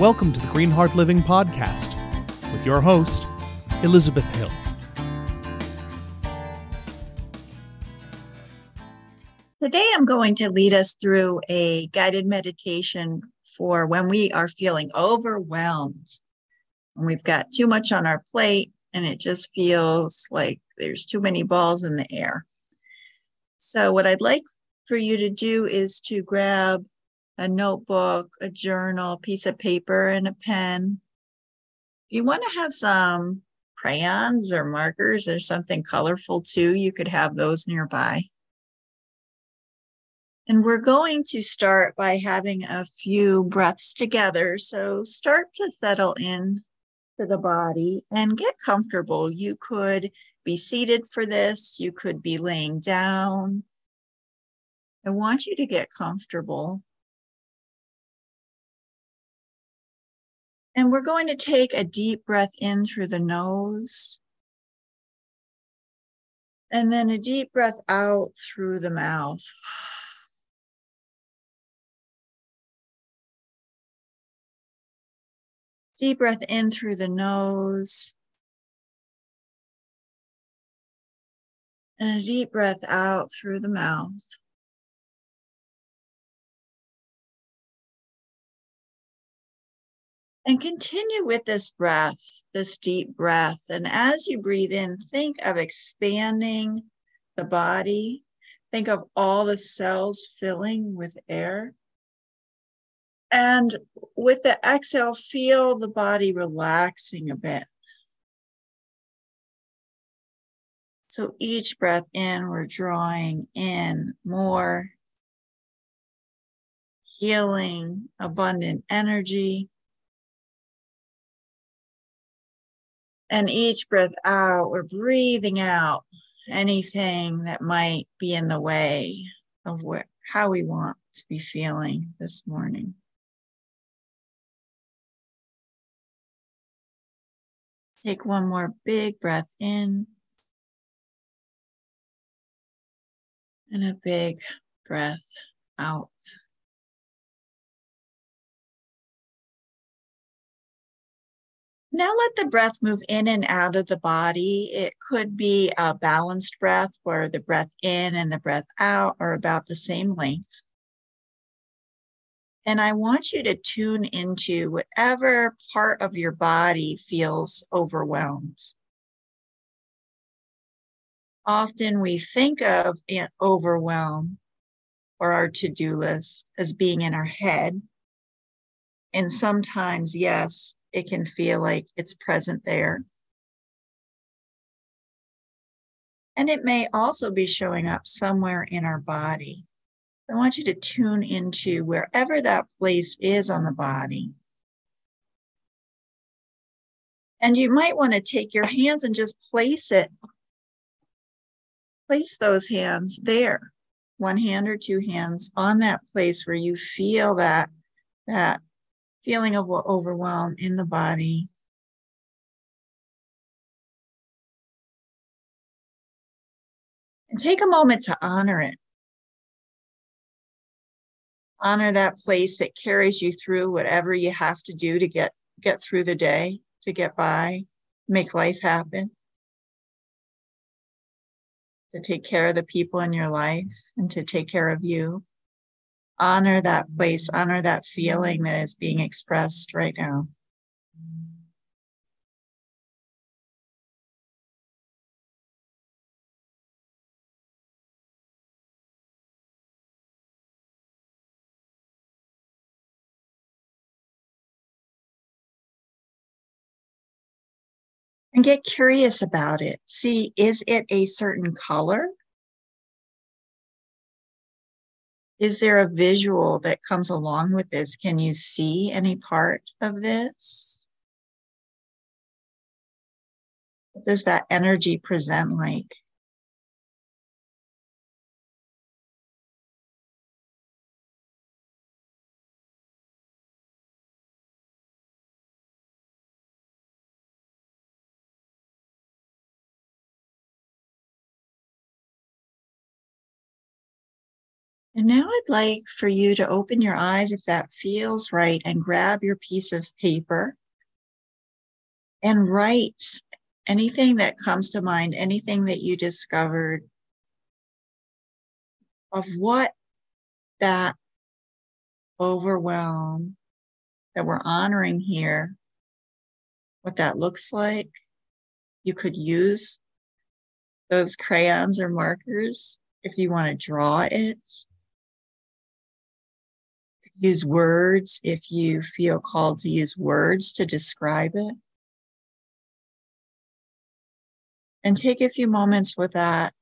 Welcome to the Green Heart Living Podcast with your host, Elizabeth Hill. Today, I'm going to lead us through a guided meditation for when we are feeling overwhelmed. When we've got too much on our plate and it just feels like there's too many balls in the air. So, what I'd like for you to do is to grab a notebook, a journal, piece of paper, and a pen. You want to have some crayons or markers or something colorful too, you could have those nearby. And we're going to start by having a few breaths together. So start to settle in to the body and get comfortable. You could be seated for this, you could be laying down. I want you to get comfortable. And we're going to take a deep breath in through the nose. And then a deep breath out through the mouth. Deep breath in through the nose. And a deep breath out through the mouth. And continue with this breath, this deep breath. And as you breathe in, think of expanding the body. Think of all the cells filling with air. And with the exhale, feel the body relaxing a bit. So each breath in, we're drawing in more healing, abundant energy. And each breath out, we're breathing out anything that might be in the way of what, how we want to be feeling this morning. Take one more big breath in and a big breath out. Now let the breath move in and out of the body. It could be a balanced breath where the breath in and the breath out are about the same length. And I want you to tune into whatever part of your body feels overwhelmed. Often we think of overwhelm or our to do list as being in our head. And sometimes, yes, it can feel like it's present there. And it may also be showing up somewhere in our body. I want you to tune into wherever that place is on the body. And you might want to take your hands and just place it, place those hands there, one hand or two hands on that place where you feel that, that feeling of overwhelm in the body. And take a moment to honor it. Honor that place that carries you through whatever you have to do to get, get through the day, to get by, make life happen, to take care of the people in your life and to take care of you honor that place, honor that feeling that is being expressed right now. And get curious about it. See, is it a certain color? Is there a visual that comes along with this? Can you see any part of this? What does that energy present like? And now I'd like for you to open your eyes if that feels right and grab your piece of paper and write anything that comes to mind, anything that you discovered of what that overwhelm that we're honoring here, what that looks like. You could use those crayons or markers if you want to draw it use words if you feel called to use words to describe it. And take a few moments with that.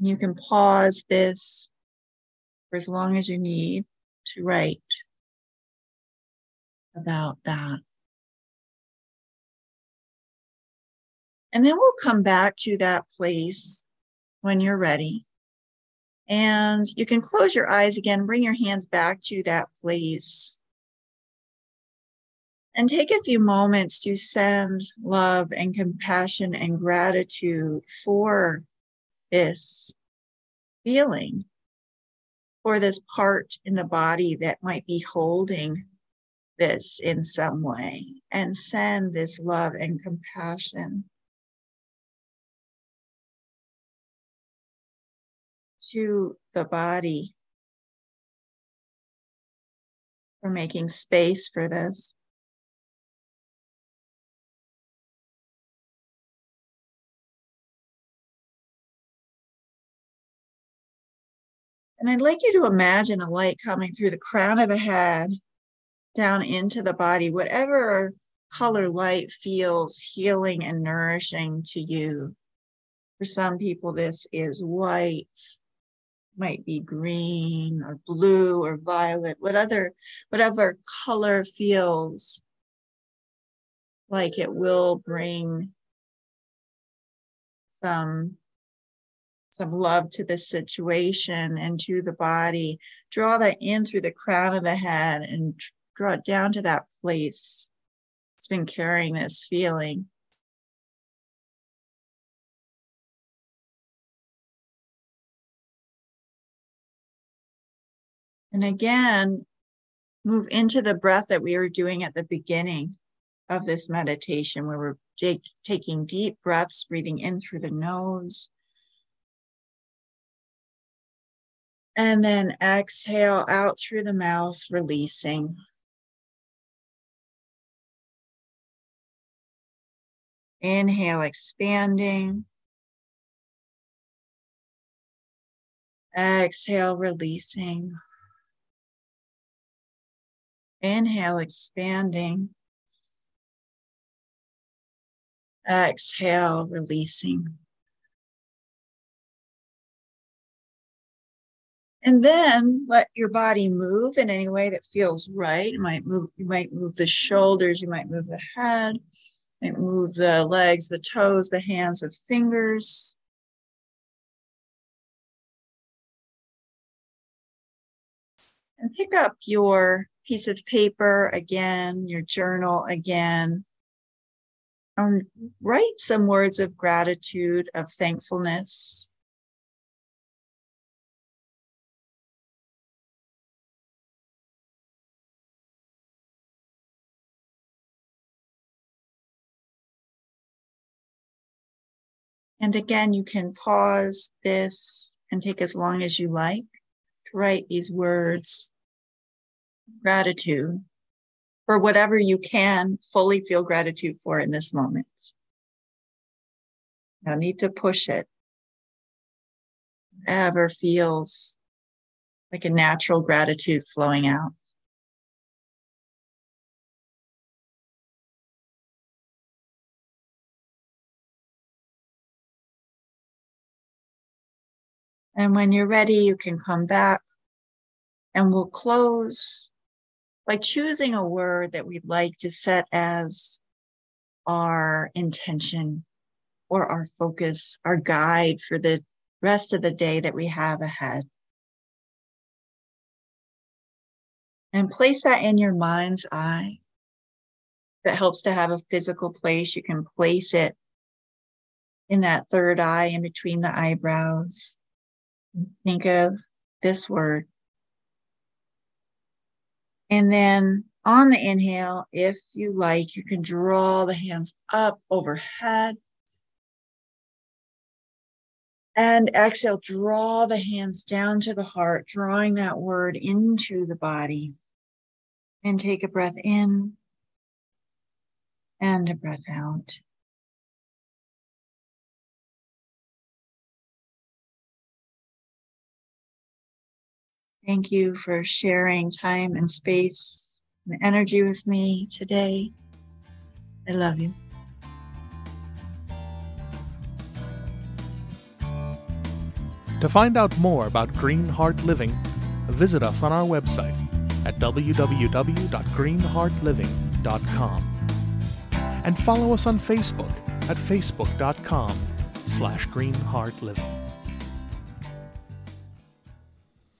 You can pause this for as long as you need to write about that. And then we'll come back to that place when you're ready. And you can close your eyes again, bring your hands back to that place. And take a few moments to send love and compassion and gratitude for this feeling, for this part in the body that might be holding this in some way, and send this love and compassion to the body for making space for this. And I'd like you to imagine a light coming through the crown of the head down into the body, whatever color light feels healing and nourishing to you. For some people, this is white might be green or blue or violet, what other, whatever color feels like it will bring some some love to the situation and to the body. Draw that in through the crown of the head and draw it down to that place. It's been carrying this feeling. And again, move into the breath that we were doing at the beginning of this meditation, where we're taking deep breaths, breathing in through the nose. And then exhale out through the mouth, releasing. Inhale, expanding. Exhale, releasing. Inhale, expanding. Exhale, releasing. And then let your body move in any way that feels right. You might move, you might move the shoulders, you might move the head, you might move the legs, the toes, the hands, the fingers. And pick up your piece of paper again, your journal again. Um, write some words of gratitude, of thankfulness. And again, you can pause this and take as long as you like write these words gratitude for whatever you can fully feel gratitude for in this moment. No need to push it. Ever feels like a natural gratitude flowing out. And when you're ready, you can come back and we'll close by choosing a word that we'd like to set as our intention or our focus, our guide for the rest of the day that we have ahead. And place that in your mind's eye. That helps to have a physical place. You can place it in that third eye in between the eyebrows. Think of this word. And then on the inhale, if you like, you can draw the hands up overhead. And exhale, draw the hands down to the heart, drawing that word into the body. And take a breath in and a breath out. Thank you for sharing time and space and energy with me today. I love you. To find out more about Green Heart Living, visit us on our website at www.greenheartliving.com and follow us on Facebook at facebook.com slash greenheartliving.